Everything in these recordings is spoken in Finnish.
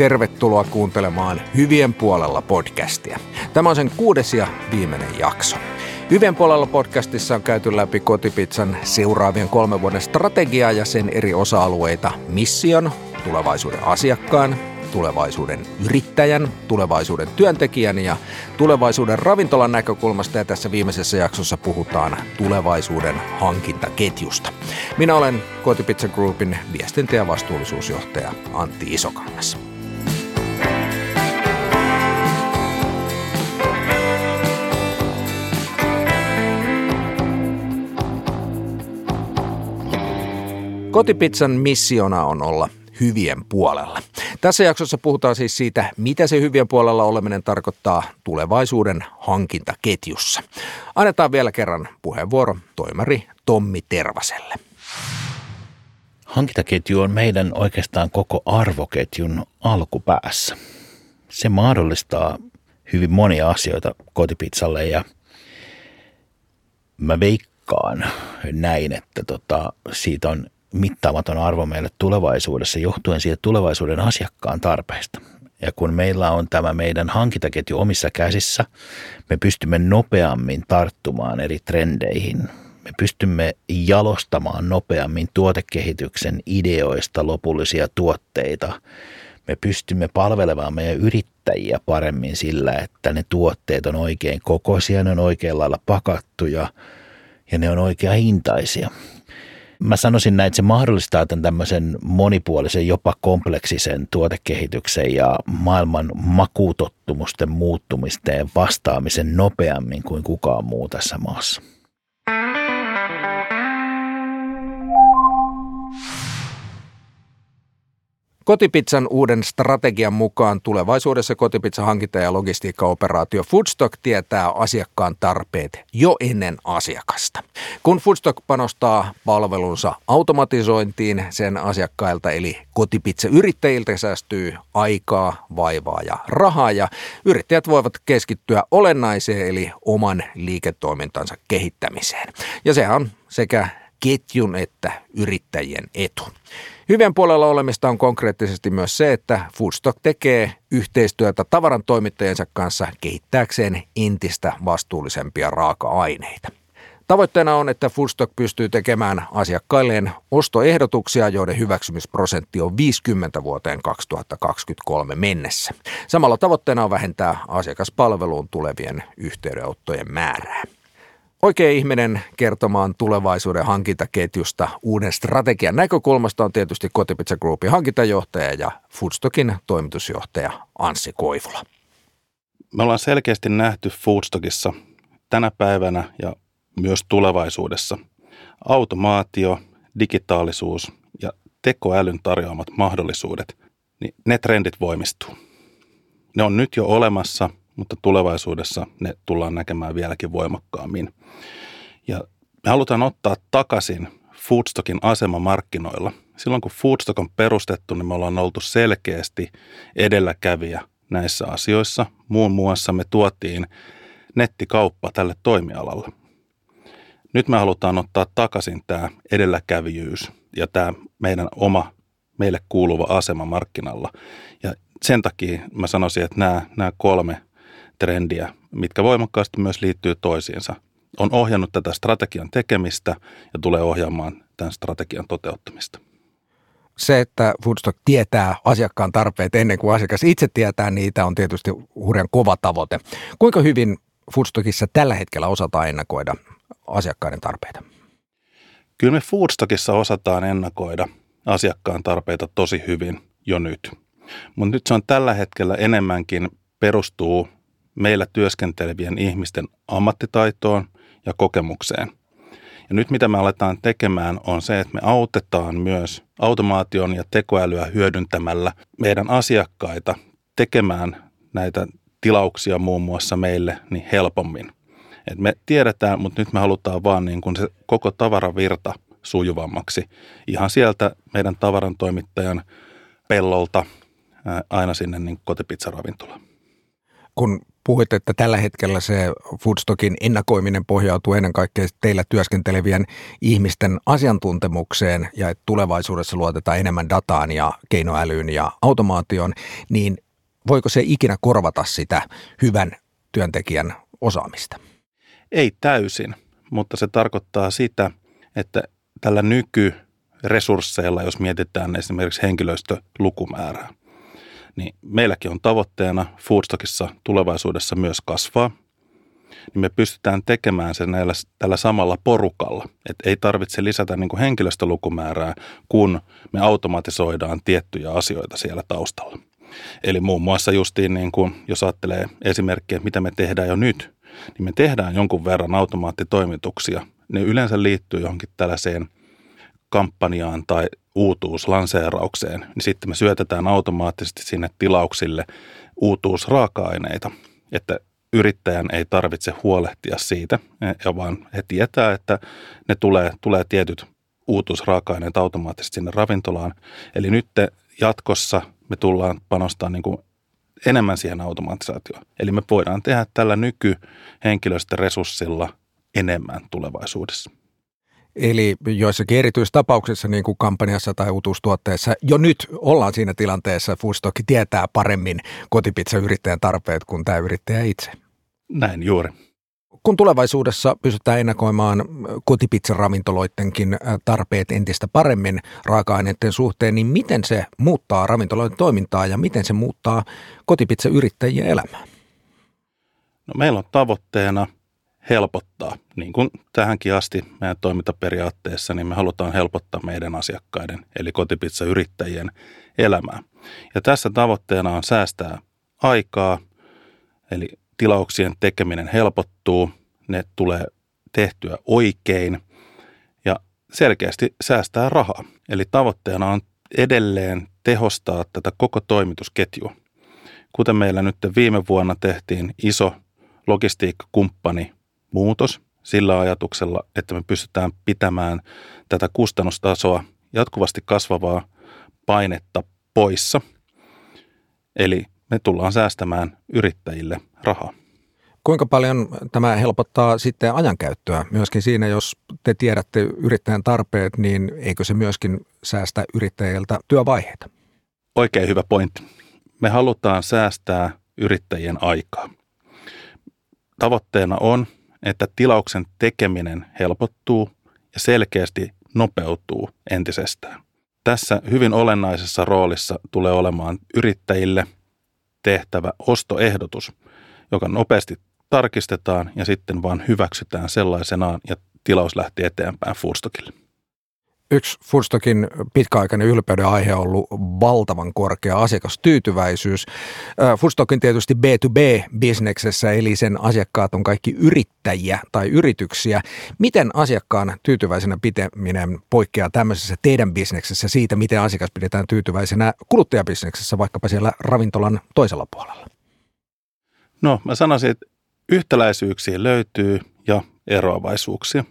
Tervetuloa kuuntelemaan Hyvien puolella podcastia. Tämä on sen kuudes ja viimeinen jakso. Hyvien puolella podcastissa on käyty läpi kotipizzan seuraavien kolmen vuoden strategiaa ja sen eri osa-alueita mission, tulevaisuuden asiakkaan, tulevaisuuden yrittäjän, tulevaisuuden työntekijän ja tulevaisuuden ravintolan näkökulmasta ja tässä viimeisessä jaksossa puhutaan tulevaisuuden hankintaketjusta. Minä olen Kotipizza Groupin viestintä- ja vastuullisuusjohtaja Antti Isokangas. Kotipizzan missiona on olla hyvien puolella. Tässä jaksossa puhutaan siis siitä, mitä se hyvien puolella oleminen tarkoittaa tulevaisuuden hankintaketjussa. Annetaan vielä kerran puheenvuoro toimari Tommi Tervaselle. Hankintaketju on meidän oikeastaan koko arvoketjun alkupäässä. Se mahdollistaa hyvin monia asioita kotipizzalle ja mä veikkaan näin, että tota, siitä on mittaamaton arvo meille tulevaisuudessa johtuen siitä tulevaisuuden asiakkaan tarpeista. Ja kun meillä on tämä meidän hankintaketju omissa käsissä, me pystymme nopeammin tarttumaan eri trendeihin. Me pystymme jalostamaan nopeammin tuotekehityksen ideoista lopullisia tuotteita. Me pystymme palvelemaan meidän yrittäjiä paremmin sillä, että ne tuotteet on oikein kokoisia, ne on oikein lailla pakattuja ja ne on oikea hintaisia. Mä sanoisin näin, että se mahdollistaa tämän tämmöisen monipuolisen, jopa kompleksisen tuotekehityksen ja maailman makuutottumusten muuttumisten vastaamisen nopeammin kuin kukaan muu tässä maassa. Kotipizzan uuden strategian mukaan tulevaisuudessa kotipizza hankinta- ja logistiikkaoperaatio Foodstock tietää asiakkaan tarpeet jo ennen asiakasta. Kun Foodstock panostaa palvelunsa automatisointiin sen asiakkailta eli kotipizza-yrittäjiltä säästyy aikaa, vaivaa ja rahaa ja yrittäjät voivat keskittyä olennaiseen eli oman liiketoimintansa kehittämiseen. Ja sehän on sekä ketjun että yrittäjien etu. Hyvän puolella olemista on konkreettisesti myös se, että Foodstock tekee yhteistyötä tavaran toimittajiensa kanssa kehittääkseen entistä vastuullisempia raaka-aineita. Tavoitteena on, että Foodstock pystyy tekemään asiakkailleen ostoehdotuksia, joiden hyväksymisprosentti on 50 vuoteen 2023 mennessä. Samalla tavoitteena on vähentää asiakaspalveluun tulevien yhteydenottojen määrää. Oikea ihminen kertomaan tulevaisuuden hankintaketjusta uuden strategian näkökulmasta on tietysti Kotipizza Groupin hankintajohtaja ja Foodstockin toimitusjohtaja Anssi Koivula. Me ollaan selkeästi nähty Foodstockissa tänä päivänä ja myös tulevaisuudessa automaatio, digitaalisuus ja tekoälyn tarjoamat mahdollisuudet, niin ne trendit voimistuu. Ne on nyt jo olemassa – mutta tulevaisuudessa ne tullaan näkemään vieläkin voimakkaammin. Ja me halutaan ottaa takaisin Foodstockin asema markkinoilla. Silloin kun Foodstock on perustettu, niin me ollaan oltu selkeästi edelläkävijä näissä asioissa. Muun muassa me tuotiin nettikauppa tälle toimialalle. Nyt me halutaan ottaa takaisin tämä edelläkävijyys ja tämä meidän oma, meille kuuluva asema markkinalla. Ja sen takia mä sanoisin, että nämä, nämä kolme trendiä, mitkä voimakkaasti myös liittyy toisiinsa. On ohjannut tätä strategian tekemistä ja tulee ohjaamaan tämän strategian toteuttamista. Se, että Foodstock tietää asiakkaan tarpeet ennen kuin asiakas itse tietää niitä, on tietysti hurjan kova tavoite. Kuinka hyvin Foodstockissa tällä hetkellä osataan ennakoida asiakkaiden tarpeita? Kyllä me Foodstockissa osataan ennakoida asiakkaan tarpeita tosi hyvin jo nyt. Mutta nyt se on tällä hetkellä enemmänkin perustuu meillä työskentelevien ihmisten ammattitaitoon ja kokemukseen. Ja nyt mitä me aletaan tekemään on se, että me autetaan myös automaation ja tekoälyä hyödyntämällä meidän asiakkaita tekemään näitä tilauksia muun muassa meille niin helpommin. Et me tiedetään, mutta nyt me halutaan vaan niin kuin se koko tavaravirta sujuvammaksi. Ihan sieltä meidän tavarantoimittajan pellolta aina sinne niin kotipizzaravintolaan kun puhuit, että tällä hetkellä se Foodstockin ennakoiminen pohjautuu ennen kaikkea teillä työskentelevien ihmisten asiantuntemukseen ja että tulevaisuudessa luotetaan enemmän dataan ja keinoälyyn ja automaation, niin voiko se ikinä korvata sitä hyvän työntekijän osaamista? Ei täysin, mutta se tarkoittaa sitä, että tällä nykyresursseilla, jos mietitään esimerkiksi henkilöstölukumäärää, niin meilläkin on tavoitteena Foodstockissa tulevaisuudessa myös kasvaa, niin me pystytään tekemään se näillä, tällä samalla porukalla. Että ei tarvitse lisätä niin kuin henkilöstölukumäärää, kun me automatisoidaan tiettyjä asioita siellä taustalla. Eli muun muassa justiin niin kuin, jos ajattelee esimerkkiä, mitä me tehdään jo nyt, niin me tehdään jonkun verran automaattitoimituksia. Ne yleensä liittyy johonkin tällaiseen kampanjaan tai uutuuslanseeraukseen, niin sitten me syötetään automaattisesti sinne tilauksille uutuusraaka-aineita, että yrittäjän ei tarvitse huolehtia siitä, vaan he tietää, että ne tulee, tulee tietyt uutuusraaka-aineet automaattisesti sinne ravintolaan. Eli nyt jatkossa me tullaan panostamaan niin kuin enemmän siihen automatisaatioon. Eli me voidaan tehdä tällä nykyhenkilöstöresurssilla enemmän tulevaisuudessa. Eli joissakin erityistapauksissa, niin kuin kampanjassa tai uutuustuotteessa, jo nyt ollaan siinä tilanteessa, että Foodstock tietää paremmin kotipizzayrittäjän tarpeet kuin tämä yrittäjä itse. Näin juuri. Kun tulevaisuudessa pystytään ennakoimaan kotipizzaravintoloidenkin tarpeet entistä paremmin raaka-aineiden suhteen, niin miten se muuttaa ravintoloiden toimintaa ja miten se muuttaa kotipizzayrittäjien elämää? No, meillä on tavoitteena – helpottaa, niin kuin tähänkin asti meidän toimintaperiaatteessa, niin me halutaan helpottaa meidän asiakkaiden, eli kotipizzayrittäjien elämää. Ja tässä tavoitteena on säästää aikaa, eli tilauksien tekeminen helpottuu, ne tulee tehtyä oikein ja selkeästi säästää rahaa. Eli tavoitteena on edelleen tehostaa tätä koko toimitusketjua. Kuten meillä nyt viime vuonna tehtiin iso logistiikkakumppani muutos sillä ajatuksella, että me pystytään pitämään tätä kustannustasoa jatkuvasti kasvavaa painetta poissa. Eli me tullaan säästämään yrittäjille rahaa. Kuinka paljon tämä helpottaa sitten ajankäyttöä? Myöskin siinä, jos te tiedätte yrittäjän tarpeet, niin eikö se myöskin säästä yrittäjiltä työvaiheita? Oikein hyvä pointti. Me halutaan säästää yrittäjien aikaa. Tavoitteena on, että tilauksen tekeminen helpottuu ja selkeästi nopeutuu entisestään. Tässä hyvin olennaisessa roolissa tulee olemaan yrittäjille tehtävä ostoehdotus, joka nopeasti tarkistetaan ja sitten vaan hyväksytään sellaisenaan ja tilaus lähti eteenpäin Foodstockille. Yksi Foodstockin pitkäaikainen ylpeyden aihe on ollut valtavan korkea asiakastyytyväisyys. Foodstockin tietysti B2B-bisneksessä, eli sen asiakkaat on kaikki yrittäjiä tai yrityksiä. Miten asiakkaan tyytyväisenä pitäminen poikkeaa tämmöisessä teidän bisneksessä siitä, miten asiakas pidetään tyytyväisenä kuluttajabisneksessä, vaikkapa siellä ravintolan toisella puolella? No, mä sanoisin, että yhtäläisyyksiä löytyy ja eroavaisuuksia.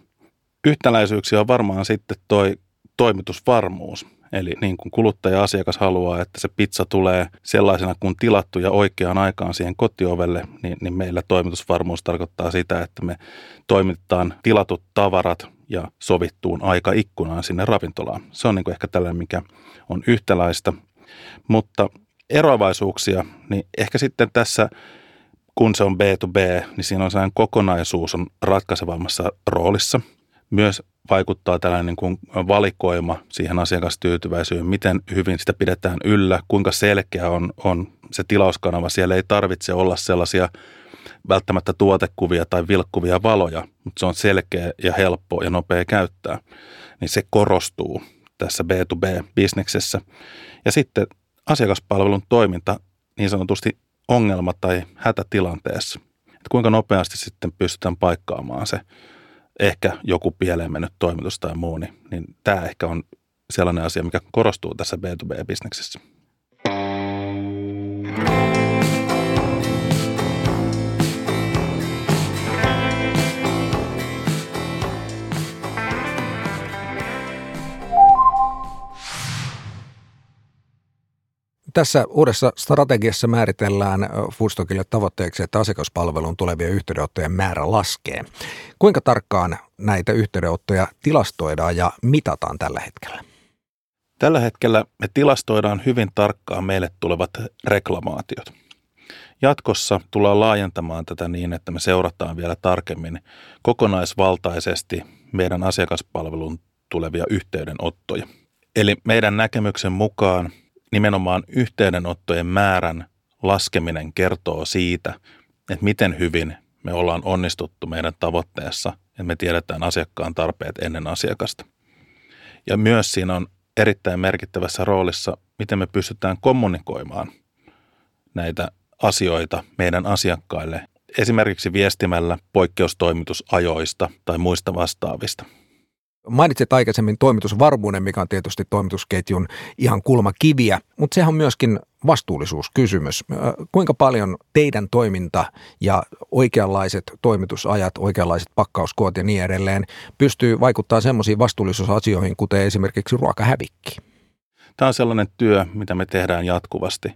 Yhtäläisyyksiä on varmaan sitten toi toimitusvarmuus. Eli niin kuin kuluttaja-asiakas haluaa, että se pizza tulee sellaisena kuin tilattu ja oikeaan aikaan siihen kotiovelle, niin, niin meillä toimitusvarmuus tarkoittaa sitä, että me toimitetaan tilatut tavarat ja sovittuun aikaikkunaan sinne ravintolaan. Se on niin kuin ehkä tällainen, mikä on yhtäläistä. Mutta eroavaisuuksia, niin ehkä sitten tässä kun se on B2B, niin siinä on sellainen kokonaisuus on ratkaisevammassa roolissa. Myös vaikuttaa tällainen niin kuin valikoima siihen asiakastyytyväisyyteen, miten hyvin sitä pidetään yllä, kuinka selkeä on, on se tilauskanava. Siellä ei tarvitse olla sellaisia välttämättä tuotekuvia tai vilkkuvia valoja, mutta se on selkeä ja helppo ja nopea käyttää. Niin se korostuu tässä B2B-bisneksessä. Ja sitten asiakaspalvelun toiminta niin sanotusti ongelma- tai hätätilanteessa. Että kuinka nopeasti sitten pystytään paikkaamaan se ehkä joku pieleen mennyt toimitus tai muu, niin, niin tämä ehkä on sellainen asia, mikä korostuu tässä B2B-bisneksessä. Tässä uudessa strategiassa määritellään Foodstockille tavoitteeksi, että asiakaspalvelun tulevien yhteydenottojen määrä laskee. Kuinka tarkkaan näitä yhteydenottoja tilastoidaan ja mitataan tällä hetkellä? Tällä hetkellä me tilastoidaan hyvin tarkkaan meille tulevat reklamaatiot. Jatkossa tullaan laajentamaan tätä niin, että me seurataan vielä tarkemmin kokonaisvaltaisesti meidän asiakaspalvelun tulevia yhteydenottoja. Eli meidän näkemyksen mukaan nimenomaan yhteydenottojen määrän laskeminen kertoo siitä, että miten hyvin me ollaan onnistuttu meidän tavoitteessa, että me tiedetään asiakkaan tarpeet ennen asiakasta. Ja myös siinä on erittäin merkittävässä roolissa, miten me pystytään kommunikoimaan näitä asioita meidän asiakkaille, esimerkiksi viestimällä poikkeustoimitusajoista tai muista vastaavista. Mainitsit aikaisemmin toimitusvarmuuden, mikä on tietysti toimitusketjun ihan kulmakiviä, mutta sehän on myöskin vastuullisuuskysymys. Kuinka paljon teidän toiminta ja oikeanlaiset toimitusajat, oikeanlaiset pakkauskoot ja niin edelleen pystyy vaikuttamaan semmoisiin vastuullisuusasioihin, kuten esimerkiksi ruokahävikki? Tämä on sellainen työ, mitä me tehdään jatkuvasti.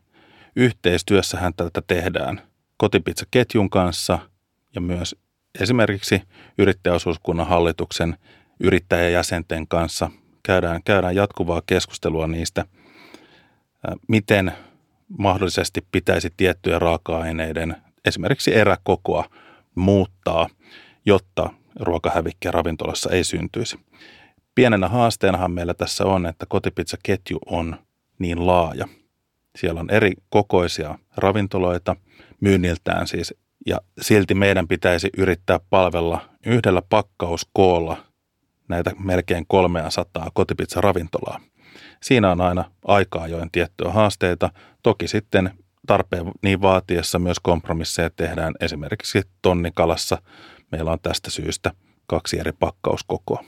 Yhteistyössähän tätä tehdään kotipizzaketjun kanssa ja myös esimerkiksi yrittäjäosuuskunnan hallituksen yrittäjäjäsenten kanssa. Käydään, käydään jatkuvaa keskustelua niistä, miten mahdollisesti pitäisi tiettyjä raaka-aineiden, esimerkiksi eräkokoa, muuttaa, jotta ruokahävikkiä ravintolassa ei syntyisi. Pienenä haasteenahan meillä tässä on, että kotipizzaketju on niin laaja. Siellä on eri kokoisia ravintoloita myynniltään siis, ja silti meidän pitäisi yrittää palvella yhdellä pakkauskoolla näitä melkein 300 kotipizza-ravintolaa. Siinä on aina aikaa join tiettyjä haasteita. Toki sitten tarpeen niin vaatiessa myös kompromisseja tehdään. Esimerkiksi tonnikalassa meillä on tästä syystä kaksi eri pakkauskokoa.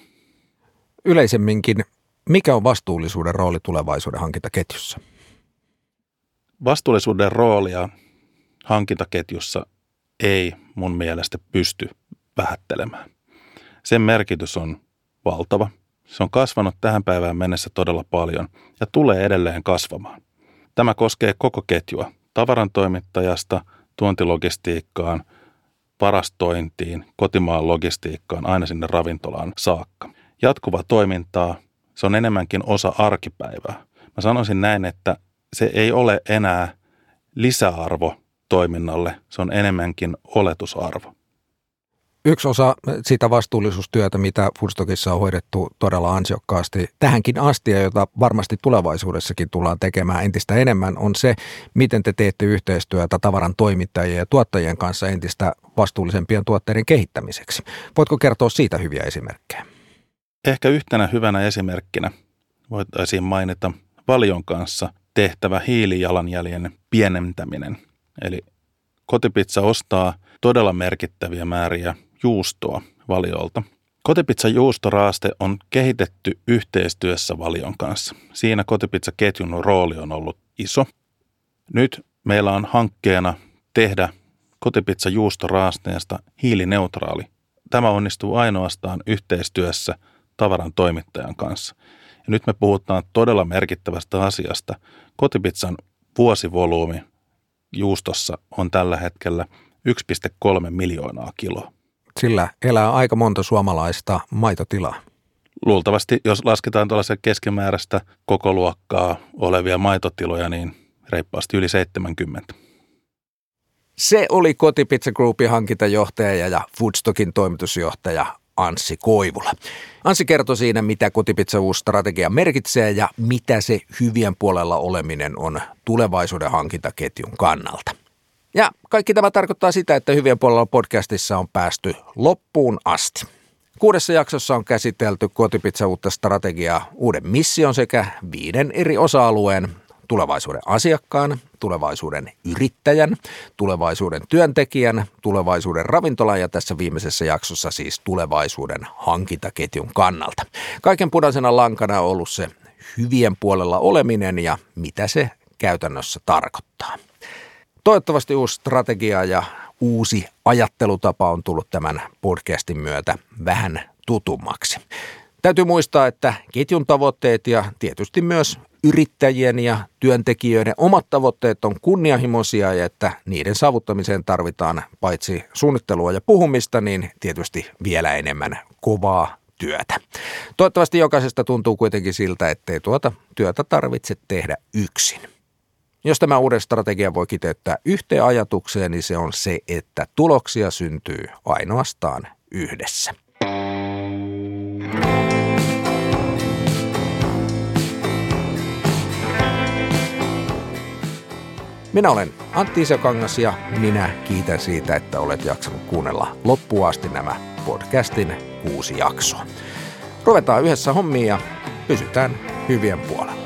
Yleisemminkin, mikä on vastuullisuuden rooli tulevaisuuden hankintaketjussa? Vastuullisuuden roolia hankintaketjussa ei mun mielestä pysty vähättelemään. Sen merkitys on valtava. Se on kasvanut tähän päivään mennessä todella paljon ja tulee edelleen kasvamaan. Tämä koskee koko ketjua, tavarantoimittajasta tuontilogistiikkaan, varastointiin, kotimaan logistiikkaan, aina sinne ravintolaan saakka. Jatkuva toimintaa, se on enemmänkin osa arkipäivää. Mä sanoisin näin, että se ei ole enää lisäarvo toiminnalle, se on enemmänkin oletusarvo. Yksi osa sitä vastuullisuustyötä, mitä Foodstockissa on hoidettu todella ansiokkaasti tähänkin asti ja jota varmasti tulevaisuudessakin tullaan tekemään entistä enemmän, on se, miten te teette yhteistyötä tavaran toimittajien ja tuottajien kanssa entistä vastuullisempien tuotteiden kehittämiseksi. Voitko kertoa siitä hyviä esimerkkejä? Ehkä yhtenä hyvänä esimerkkinä voitaisiin mainita Valion kanssa tehtävä hiilijalanjäljen pienentäminen. Eli kotipizza ostaa todella merkittäviä määriä juustoa valiolta. Kotipizza juustoraaste on kehitetty yhteistyössä valion kanssa. Siinä kotipizza-ketjun rooli on ollut iso. Nyt meillä on hankkeena tehdä kotipizza juustoraasteesta hiilineutraali. Tämä onnistuu ainoastaan yhteistyössä tavaran toimittajan kanssa. Ja nyt me puhutaan todella merkittävästä asiasta. Kotipizzan vuosivolyymi juustossa on tällä hetkellä 1,3 miljoonaa kiloa sillä elää aika monta suomalaista maitotilaa. Luultavasti, jos lasketaan tuollaisen keskimääräistä koko luokkaa olevia maitotiloja, niin reippaasti yli 70. Se oli Kotipizza Groupin hankintajohtaja ja Foodstockin toimitusjohtaja Anssi Koivula. Anssi kertoi siinä, mitä Kotipizza uusi strategia merkitsee ja mitä se hyvien puolella oleminen on tulevaisuuden hankintaketjun kannalta. Ja kaikki tämä tarkoittaa sitä, että Hyvien puolella podcastissa on päästy loppuun asti. Kuudessa jaksossa on käsitelty kotipizza uutta strategiaa, uuden mission sekä viiden eri osa-alueen tulevaisuuden asiakkaan, tulevaisuuden yrittäjän, tulevaisuuden työntekijän, tulevaisuuden ravintolan ja tässä viimeisessä jaksossa siis tulevaisuuden hankintaketjun kannalta. Kaiken punaisena lankana on ollut se hyvien puolella oleminen ja mitä se käytännössä tarkoittaa. Toivottavasti uusi strategia ja uusi ajattelutapa on tullut tämän podcastin myötä vähän tutummaksi. Täytyy muistaa, että ketjun tavoitteet ja tietysti myös yrittäjien ja työntekijöiden omat tavoitteet on kunnianhimoisia ja että niiden saavuttamiseen tarvitaan paitsi suunnittelua ja puhumista, niin tietysti vielä enemmän kovaa työtä. Toivottavasti jokaisesta tuntuu kuitenkin siltä, ettei tuota työtä tarvitse tehdä yksin. Jos tämä uuden strategia voi kiteyttää yhteen ajatukseen, niin se on se, että tuloksia syntyy ainoastaan yhdessä. Minä olen Antti Isokangas ja minä kiitän siitä, että olet jaksanut kuunnella loppuun asti nämä podcastin kuusi jaksoa. Ruvetaan yhdessä hommiin ja pysytään hyvien puolella.